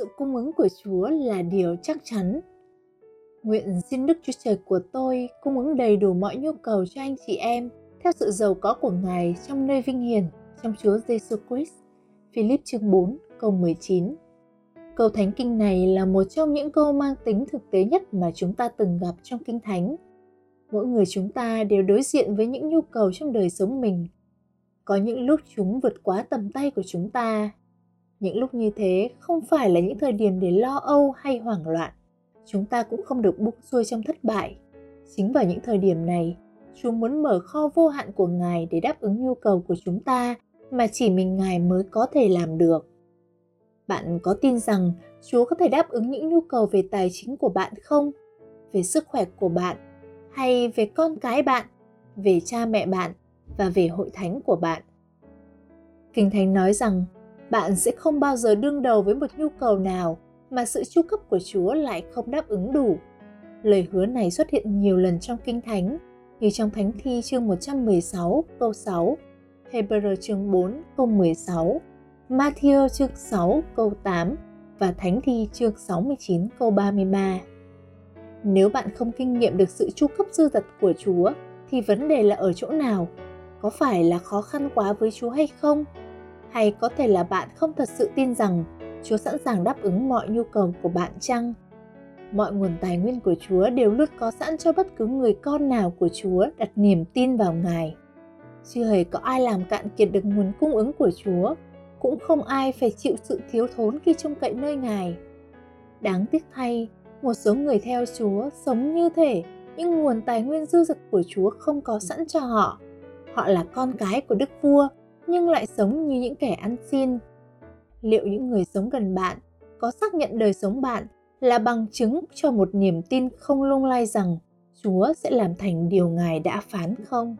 sự cung ứng của Chúa là điều chắc chắn. Nguyện xin Đức Chúa Trời của tôi cung ứng đầy đủ mọi nhu cầu cho anh chị em theo sự giàu có của Ngài trong nơi vinh hiển, trong Chúa Giêsu Christ. Philip chương 4 câu 19 Câu thánh kinh này là một trong những câu mang tính thực tế nhất mà chúng ta từng gặp trong kinh thánh. Mỗi người chúng ta đều đối diện với những nhu cầu trong đời sống mình. Có những lúc chúng vượt quá tầm tay của chúng ta. Những lúc như thế không phải là những thời điểm để lo âu hay hoảng loạn. Chúng ta cũng không được buông xuôi trong thất bại. Chính vào những thời điểm này, Chúa muốn mở kho vô hạn của Ngài để đáp ứng nhu cầu của chúng ta mà chỉ mình Ngài mới có thể làm được. Bạn có tin rằng Chúa có thể đáp ứng những nhu cầu về tài chính của bạn không? Về sức khỏe của bạn hay về con cái bạn, về cha mẹ bạn và về hội thánh của bạn? Kinh Thánh nói rằng bạn sẽ không bao giờ đương đầu với một nhu cầu nào mà sự chu cấp của Chúa lại không đáp ứng đủ. Lời hứa này xuất hiện nhiều lần trong Kinh Thánh, như trong Thánh Thi chương 116 câu 6, Hebrew chương 4 câu 16, Matthew chương 6 câu 8 và Thánh Thi chương 69 câu 33. Nếu bạn không kinh nghiệm được sự chu cấp dư dật của Chúa thì vấn đề là ở chỗ nào? Có phải là khó khăn quá với Chúa hay không? Hay có thể là bạn không thật sự tin rằng Chúa sẵn sàng đáp ứng mọi nhu cầu của bạn chăng? Mọi nguồn tài nguyên của Chúa đều luôn có sẵn cho bất cứ người con nào của Chúa đặt niềm tin vào Ngài. Chưa hề có ai làm cạn kiệt được nguồn cung ứng của Chúa cũng không ai phải chịu sự thiếu thốn khi trông cậy nơi Ngài. Đáng tiếc thay, một số người theo Chúa sống như thể những nguồn tài nguyên dư dật của Chúa không có sẵn cho họ. Họ là con cái của đức vua nhưng lại sống như những kẻ ăn xin. Liệu những người sống gần bạn có xác nhận đời sống bạn là bằng chứng cho một niềm tin không lung lay rằng Chúa sẽ làm thành điều Ngài đã phán không?